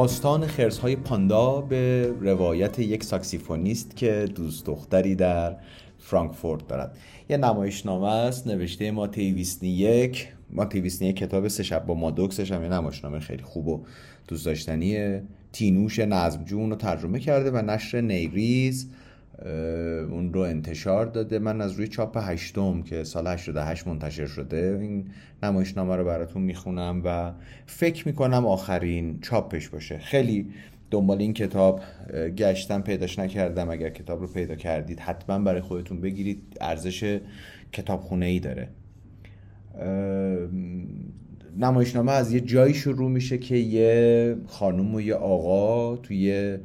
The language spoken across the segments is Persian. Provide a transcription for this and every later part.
داستان خرسهای پاندا به روایت یک ساکسیفونیست که دوست دختری در فرانکفورت دارد. یه نمایشنامه است نوشته ما ویسنی یک ما ویسنی یک کتاب سه شب با مادوکسش هم یه نمایشنامه خیلی خوب و دوست داشتنیه. تینوش نظمجون رو ترجمه کرده و نشر نیریز. اون رو انتشار داده. من از روی چاپ هشتم که سال 88 منتشر شده این نمایشنامه رو براتون می‌خونم و فکر می‌کنم آخرین چاپش باشه. خیلی دنبال این کتاب گشتم پیداش نکردم. اگر کتاب رو پیدا کردید حتما برای خودتون بگیرید. ارزش کتابخونه ای داره نمایشنامه از یه جایی شروع میشه که یه خانم و یه آقا توی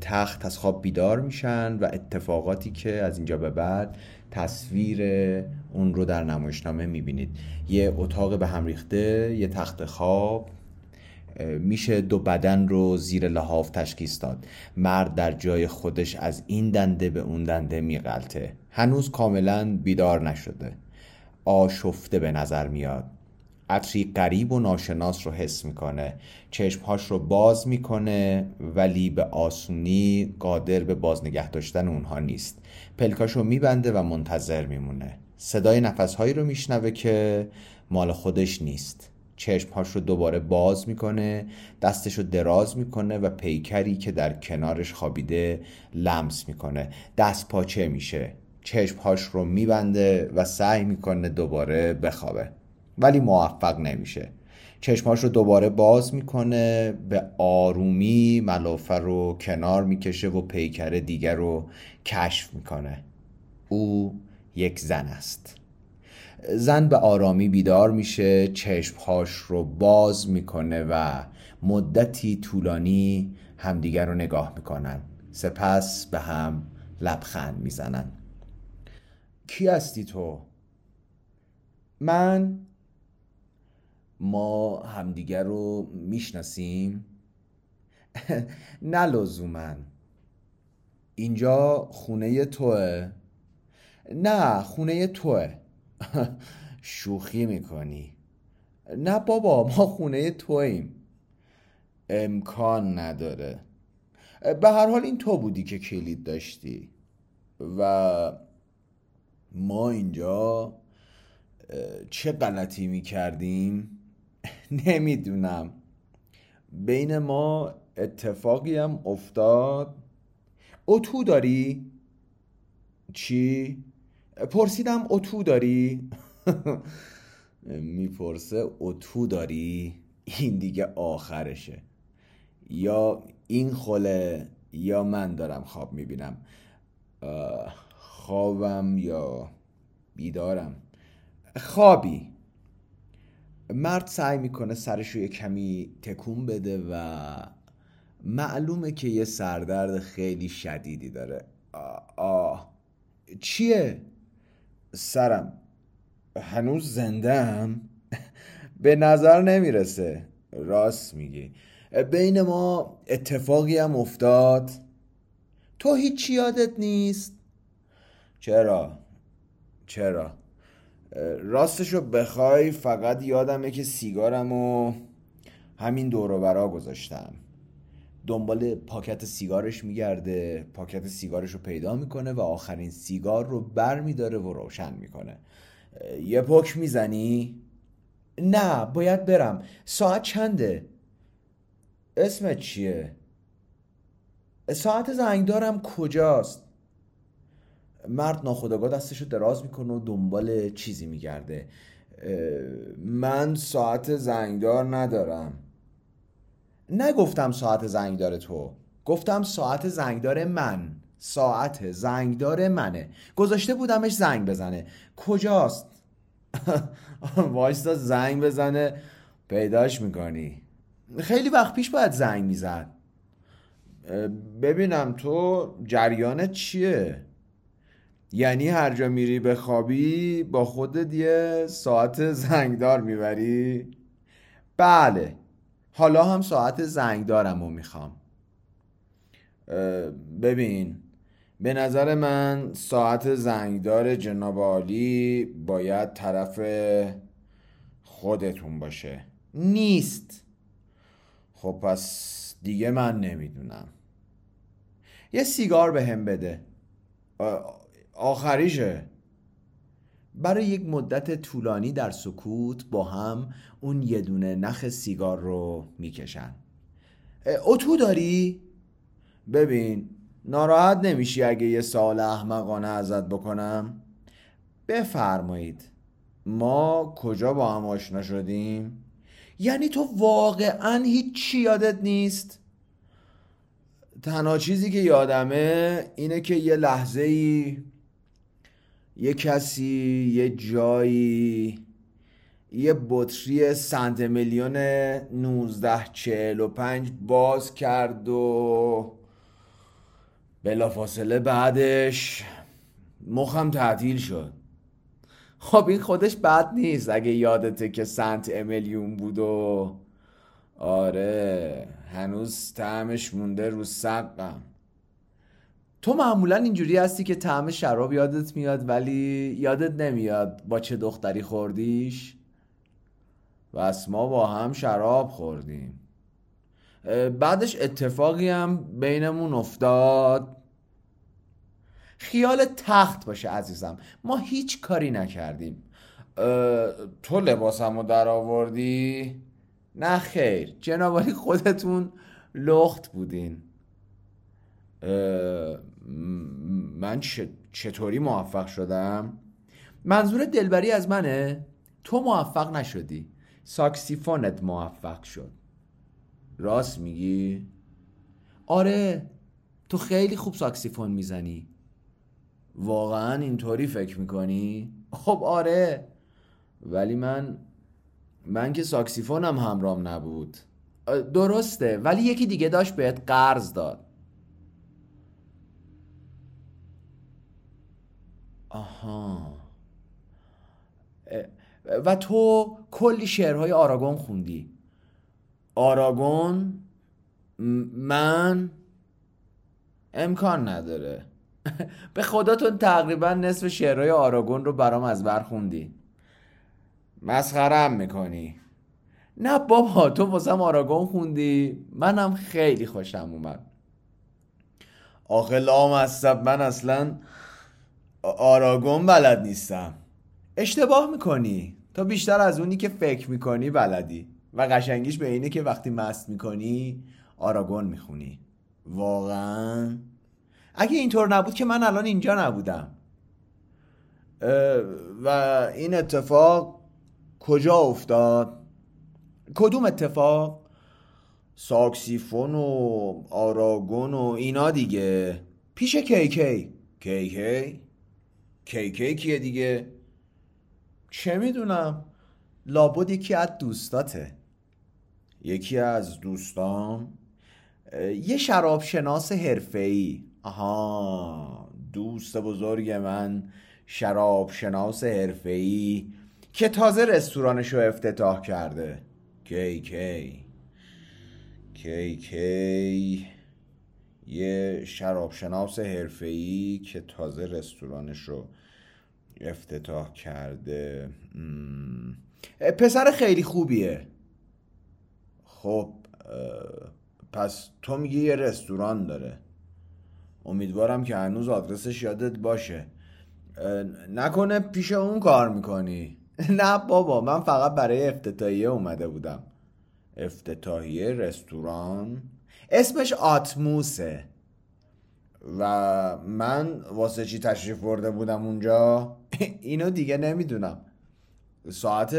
تخت از خواب بیدار میشن و اتفاقاتی که از اینجا به بعد تصویر اون رو در نمایشنامه می‌بینید. یه اتاق به هم ریخته یه تخت خواب. میشه دو بدن رو زیر لحاف تشخیص داد. مرد در جای خودش از این دنده به اون دنده میغلطه. هنوز کاملا بیدار نشده. آشفته به نظر میاد. عطری قریب و ناشناس رو حس می‌کنه. چشمهاش رو باز می‌کنه ولی به آسونی قادر به بازنگه داشتن اونها نیست. پلکاش رو میبنده و منتظر میمونه. صدای نفسهایی رو میشنوه که مال خودش نیست. چشمهاش رو دوباره باز می‌کنه دستش رو دراز می‌کنه و پیکری که در کنارش خوابیده لمس می‌کنه. دست پاچه میشه. چشمهاش رو میبنده و سعی می‌کنه دوباره بخوابه. ولی موفق نمیشه. چشماش رو دوباره باز می‌کنه به آرومی ملافه رو کنار می‌کشه و پیکر دیگر رو کشف می‌کنه. او یک زن است. زن به آرامی بیدار میشه چشمهاش رو باز می‌کنه و مدتی طولانی همدیگر رو نگاه می‌کنن. سپس به هم لبخند می‌زنن. کی هستی تو؟ من ما همدیگر رو می‌شناسیم؟ نه لزوما. اینجا خونه توه. نه خونه توه. شوخی می‌کنی. نه بابا ما خونه تویم امکان نداره. به هر حال این تو بودی که کلید داشتی. و ما اینجا چه غلطی می‌کردیم؟ نمی‌دونم بین ما اتفاقی هم افتاد اتو داری؟ چی؟ پرسیدم اتو داری؟ می‌پرسه اتو داری؟ این دیگه آخرشه یا این خله یا من دارم خواب می‌بینم خوابم یا بیدارم خوابی مرد سعی می‌کنه سرش رو یه کمی تکون بده و معلومه که یه سردرد خیلی شدیدی داره. آه. چیه؟ سرم. هنوز زنده هم؟ به نظر نمی‌رسه. راست میگی. بین ما اتفاقی هم افتاد. تو هیچی یادت نیست؟ چرا؟ چرا؟ راستش رو بخوای فقط یادمه که سیگارم و همین دور گذاشتم دنبال پاکت سیگارش میگرده پاکت سیگارش رو پیدا می‌کنه و آخرین سیگار رو بر میداره و روشن می‌کنه یه پک می‌زنی؟ نه باید برم ساعت چنده؟ اسمت چیه؟ ساعت زنگدارم کجاست؟ مرد ناخداگاه دستش رو دراز می‌کنه و دنبال چیزی میگرده. من ساعت زنگدار ندارم. نگفتم ساعت زنگدار تو. گفتم ساعت زنگدار من. ساعت زنگدار منه. گذاشته بودمش زنگ بزنه. کجاست؟ وایستا زنگ بزنه. پیداش می‌کنی. خیلی وقت پیش باید زنگ می‌زد. ببینم تو جریانت چیه؟ یعنی هر جا میری بخوابی با خودت یه ساعت زنگدار می‌بری؟ بله. حالا هم ساعت زنگدارم رو می‌خوام. ببین به نظر من ساعت زنگدار جناب عالی باید طرف خودتون باشه. نیست. خب پس دیگه من نمی‌دونم. یه سیگار به هم بده آخریشه برای یک مدت طولانی در سکوت با هم اون یه دونه نخ سیگار رو می‌کشن اتو داری؟ ببین ناراحت نمیشی اگه یه سال احمقانه ازت بکنم؟ بفرمایید ما کجا با هم آشنا شدیم؟ یعنی تو واقعا هیچی یادت نیست؟ تنها چیزی که یادمه اینه که یه لحظه ای یه کسی یه جایی یه بطری سنت میلیون 1945 باز کرد و بلافاصله بعدش مخم تعطیل شد. خب این خودش بد نیست اگه یادته که سنت امیلیون بود و آره هنوز طعمش مونده رو سقم. تو معمولا اینجوری هستی که طعم شراب یادت میاد ولی یادت نمیاد با چه دختری خوردیش؟ بس ما با هم شراب خوردیم. بعدش اتفاقی هم بینمون افتاد. خیال تخت باشه عزیزم. ما هیچ کاری نکردیم. تو لباسمو در آوردی؟ نه خیر. جنابالی خودتون لخت بودین. من چطوری موفق شدم؟ منظور دلبری از منه؟ تو موفق نشدی ساکسیفونت موفق شد راست میگی؟ آره تو خیلی خوب ساکسیفون می‌زنی واقعا اینطوری فکر می‌کنی؟ خب آره ولی من من که ساکسیفونم همرام نبود درسته ولی یکی دیگه داشت بهت قرض داد آها. و تو کلی شعرهای آراگون خوندی. آراگون من امکان نداره. به خداتون تقریبا نصف شعرهای آراگون رو برام از بر خوندی. مسخرم می‌کنی. نه بابا تو واسم آراگون خوندی. منم خیلی خوشم اومد. آخه لامصب من اصلا آراگون بلد نیستم. اشتباه می‌کنی. تا بیشتر از اونی که فکر می‌کنی بلدی. و قشنگیش به اینه که وقتی مست می‌کنی آراگون می‌خونی. واقعا. اگه اینطور نبود که من الان اینجا نبودم. و این اتفاق کجا افتاد؟ کدوم اتفاق؟ ساکسیفون و آراگون و اینا دیگه. پیش کی کی؟ کی کی کی کی کیه دیگه؟ چه می‌دونم؟ لابد یکی از دوستاته. یکی از دوستام یه شرابشناس حرفه‌ای. آها دوست بزرگ من شرابشناس حرفه‌ای که تازه رستورانش رو افتتاح کرده. کی کی کی کی یه شرابشناس حرفه‌ای که تازه رستورانش رو افتتاح کرده. پسر خیلی خوبیه. خب پس تو میگی یه رستوران داره. امیدوارم که هنوز آدرسش یادت باشه. نکنه پیش اون کار می‌کنی. نه بابا من فقط برای افتتاحیه اومده بودم. افتتاحیه رستوران اسمش آتموسه. و من واسه چی تشریف برده بودم اونجا؟ اینو دیگه نمی‌دونم. ساعت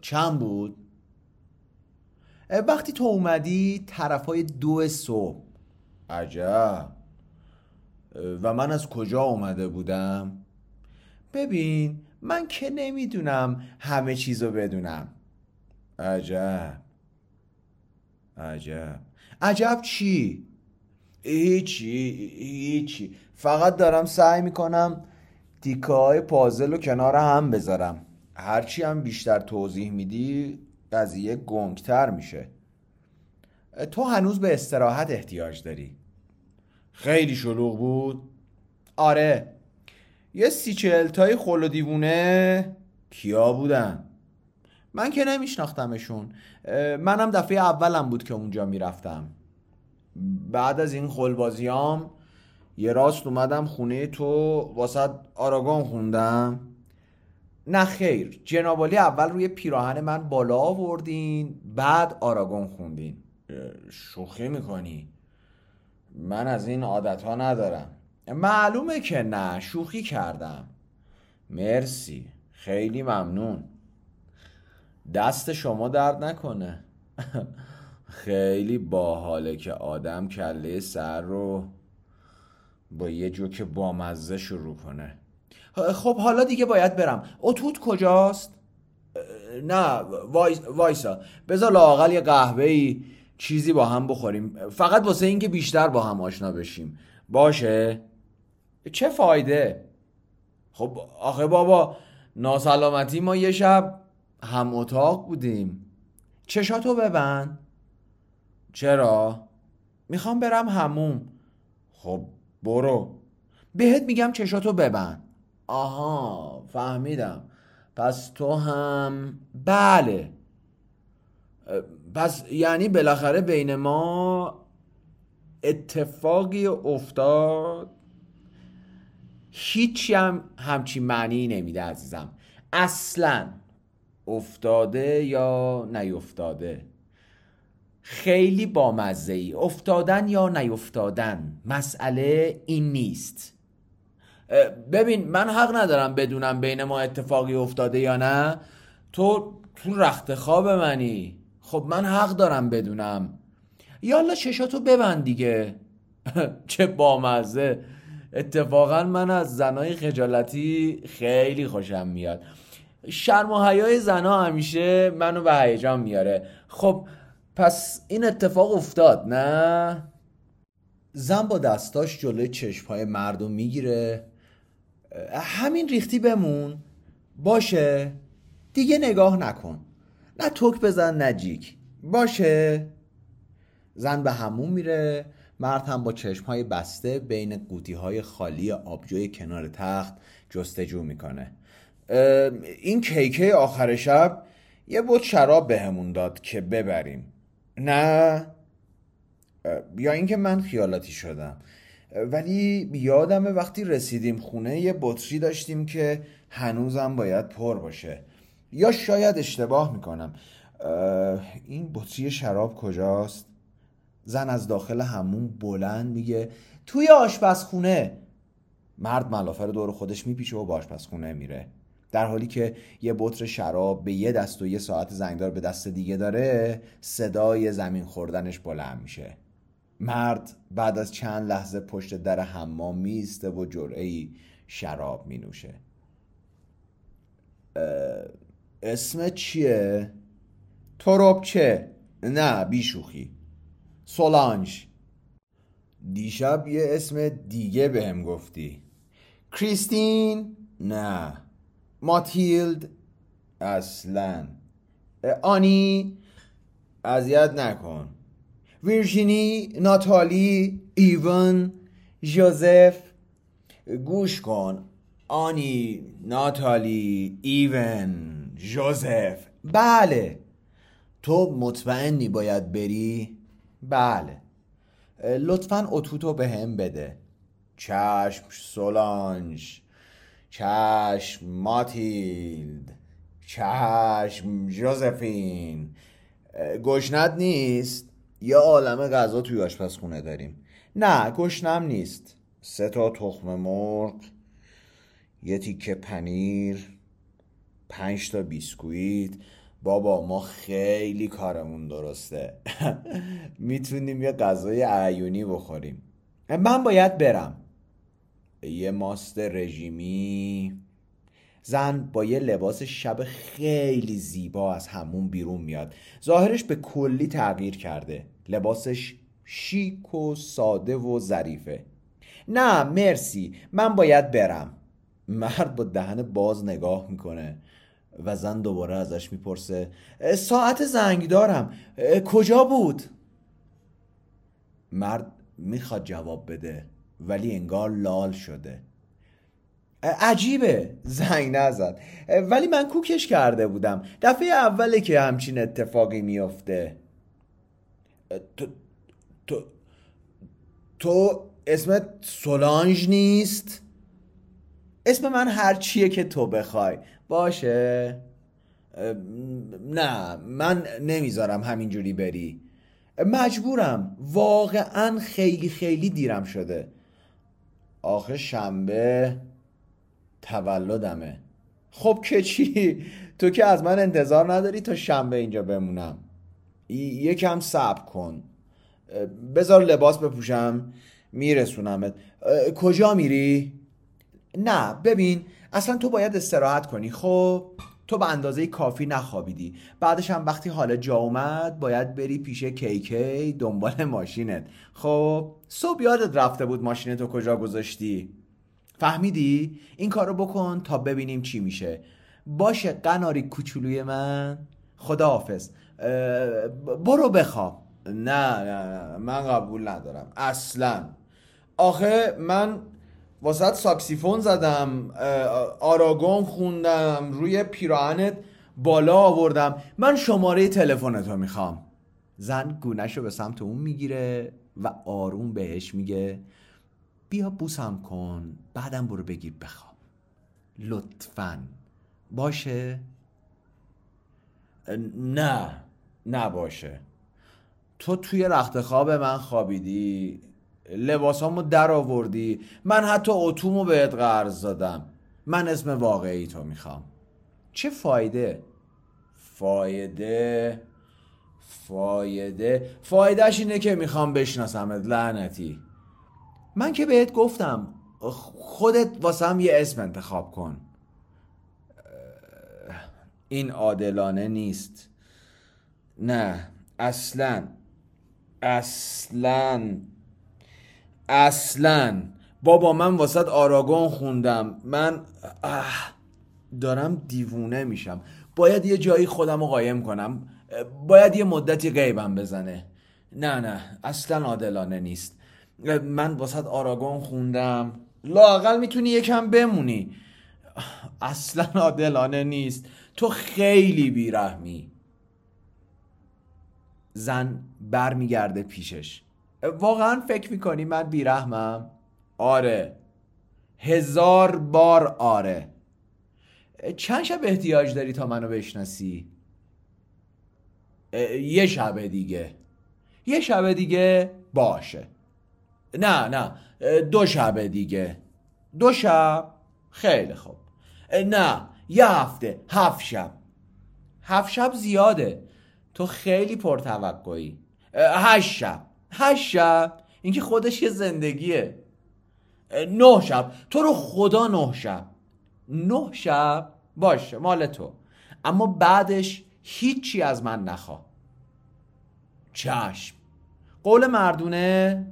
چند بود؟ وقتی تو اومدی طرف های دو صبح. عجب. و من از کجا اومده بودم؟ ببین من که نمی‌دونم همه چیزو بدونم. عجب. عجب. عجب چی؟ هیچی هیچی. فقط دارم سعی می‌کنم تیکه های پازل رو کنار هم بذارم. هرچی هم بیشتر توضیح میدی قضیه گنگتر میشه. تو هنوز به استراحت احتیاج داری. خیلی شلوغ بود. آره. یه سی چهل تای خل و دیوونه کیا بودن؟ من که نمیشناختمشون. منم دفعه اولم بود که اونجا می‌رفتم. بعد از این خلبازیام یه راست اومدم خونه تو واسط آراگون خوندم. نه خیر جنابالی اول روی پیراهن من بالا آوردین بعد آراگون خوندین. شوخی می‌کنی. من از این عادت ها ندارم. معلومه که نه شوخی کردم. مرسی. خیلی ممنون. دست شما درد نکنه. خیلی باحاله که آدم کله سر رو با یه جوک بامزه شروع کنه. خب حالا دیگه باید برم. اتوت کجاست؟ نه وایسا. بذار لاقل یه قهوه ای چیزی با هم بخوریم. فقط واسه اینکه بیشتر با هم آشنا بشیم. باشه؟ چه فایده؟ خب آخه بابا ناسلامتی ما یه شب هم اتاق بودیم. چشاتو ببند. چرا؟ می‌خوام برم هموم خب برو. بهت میگم چشاتو ببند. آها فهمیدم. پس تو هم بله. پس یعنی بالاخره بین ما اتفاقی افتاد. هیچی هم همچین معنی نمیده عزیزم. اصلا افتاده یا نیفتاده؟ خیلی بامزه ای افتادن یا نیفتادن؟ مسئله این نیست. ببین من حق ندارم بدونم بین ما اتفاقی افتاده یا نه. تو تو رخت خواب منی. خب من حق دارم بدونم. یالا چشاتو ببند دیگه. چه بامزه. اتفاقا من از زنای خجالتی خیلی خوشم میاد. شرم و حیای زنا همیشه منو به هیجان میاره. خب پس این اتفاق افتاد نه؟ زن با دستاش جلوی چشمهای مردم می‌گیره. همین ریختی بمون. باشه. دیگه نگاه نکن. نه توک بزن نه جیک. باشه. زن به همون میره. مرد هم با چشمهای بسته بین قوطی های خالی آبجوی کنار تخت جستجو می‌کنه. این کیکه آخر شب یه بود شراب بهمون داد که ببریم. نه یا اینکه من خیالاتی شدم. ولی یادمه وقتی رسیدیم خونه یه بطری داشتیم که هنوزم باید پر باشه. یا شاید اشتباه می‌کنم. این بطری شراب کجاست؟ زن از داخل همون بلند میگه توی آشپزخونه. مرد ملافر دور خودش میپیچه و به آشپزخونه میره. در حالی که یه بطر شراب به یه دست و یه ساعت زنگدار به دست دیگه داره صدای زمین خوردنش بلند میشه مرد بعد از چند لحظه پشت در حمام میسته و جرعه شراب می نوشه اسم چیه؟ چه؟ نه بیشوخی سولانج دیشب یه اسم دیگه بهم گفتی کریستین؟ نه ماتیلد؟ اصلا. آنی؟ اذیت نکن. ویرژینی ناتالی ایون جوزف گوش کن. آنی ناتالی ایون جوزف بله. تو مطمئنی باید بری؟ بله. لطفا اتوتو به هم بده. چشم سولانج. چشم ماتیلد چشم جوزفین. گشنت نیست؟ یه عالم غذا توی آشپزخونه داریم. نه گشنم نیست. سه تا تخم مرغ یه تیکه پنیر پنج تا بیسکویت. بابا ما خیلی کارمون درسته. می‌تونیم یه غذای عیونی بخوریم. من باید برم. یه ماست رژیمی. زن با یه لباس شب خیلی زیبا از همون بیرون میاد. ظاهرش به کلی تغییر کرده. لباسش شیک و ساده و ظریفه. نه مرسی. من باید برم. مرد با دهن باز نگاه می‌کنه و زن دوباره ازش می‌پرسه ساعت زنگ دارم کجا بود؟ مرد می‌خواد جواب بده. ولی انگار لال شده. عجیبه زنگ نزد. ولی من کوکش کرده بودم. دفعه اوله که همچین اتفاقی میافته. تو تو تو اسمت سولانج نیست؟ اسم من هر چیه که تو بخوای. باشه. نه من نمی‌ذارم همینجوری بری. مجبورم. واقعا خیلی خیلی دیرم شده. آخه شنبه تولدمه. خب که چی؟ تو که از من انتظار نداری تا شنبه اینجا بمونم. یکم صبر کن. بذار لباس بپوشم میرسونمت. کجا میری؟ نه ببین اصلا تو باید استراحت کنی خب؟ تو به اندازه کافی نخوابیدی. بعدش هم وقتی حال جا اومد باید بری پیش کیکی دنبال ماشینت. خب صبح یادت رفته بود ماشینتو کجا گذاشتی؟ فهمیدی؟ این کارو بکن تا ببینیم چی میشه. باشه قناری کوچولوی من. خداحافظ. برو بخواب. نه نه من قبول ندارم. اصلا. آخه من واسط ساکسیفون زدم آراگون خوندم روی پیراهنت بالا آوردم. من شماره تلفنتو می‌خوام. زن گونهشو به سمت اون می‌گیره و آروم بهش میگه بیا بوسم کن بعدم برو بگیر بخوام لطفا. باشه؟ نه. نباشه. تو توی رخت خواب من خوابیدی. لباسامو در آوردی من حتی اتومو بهت قرض دادم. من اسم واقعی تو می‌خوام. چه فایده؟ فایده؟ فایده؟ فایدهش اینه که می‌خوام بشناسمت لعنتی. من که بهت گفتم خودت واسم یه اسم انتخاب کن. این عادلانه نیست. نه اصلا اصلا اصلا. بابا من واسط آراگون خوندم. من دارم دیوونه میشم. باید یه جایی خودم رو قایم کنم. باید یه مدتی غیبم بزنه. نه نه اصلا عادلانه نیست. من واسط آراگون خوندم. لاقل می‌تونی یکم بمونی. اصلا عادلانه نیست. تو خیلی بیرحمی. زن برمیگرده پیشش. واقعا فکر می‌کنی من بیرحمم؟ آره. هزار بار آره. چند شب احتیاج داری تا منو بشناسی؟ یه شب دیگه. یه شب دیگه باشه. نه نه. دو شب دیگه. دو شب؟ خیلی خوب. نه. یه هفته. هفت شب. هفت شب زیاده. تو خیلی پرتوقعی. هشت شب. هشت شب اینکه خودش یه زندگیه. نه شب. تو رو خدا نه شب. نه شب. باشه مال تو. اما بعدش هیچی از من نخوا. چشم. قول مردونه؟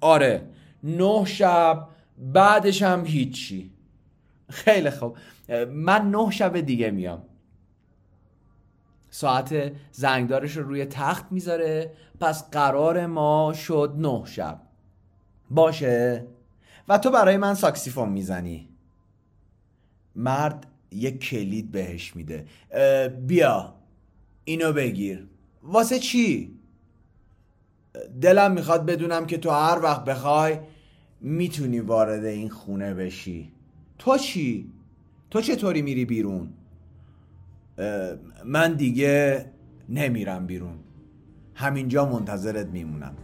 آره. نه شب بعدش هم هیچی. خیلی خوب. من نه شب دیگه میام. ساعت زنگدارش رو روی تخت می‌ذاره. پس قرار ما شد نه شب. باشه. و تو برای من ساکسیفون می‌زنی. مرد یک کلید بهش میده. بیا اینو بگیر. واسه چی؟ دلم می‌خواد بدونم که تو هر وقت بخوای می‌تونی وارد این خونه بشی. تو چی؟ تو چطوری میری بیرون؟ من دیگه نمیرم بیرون. همینجا منتظرت میمونم.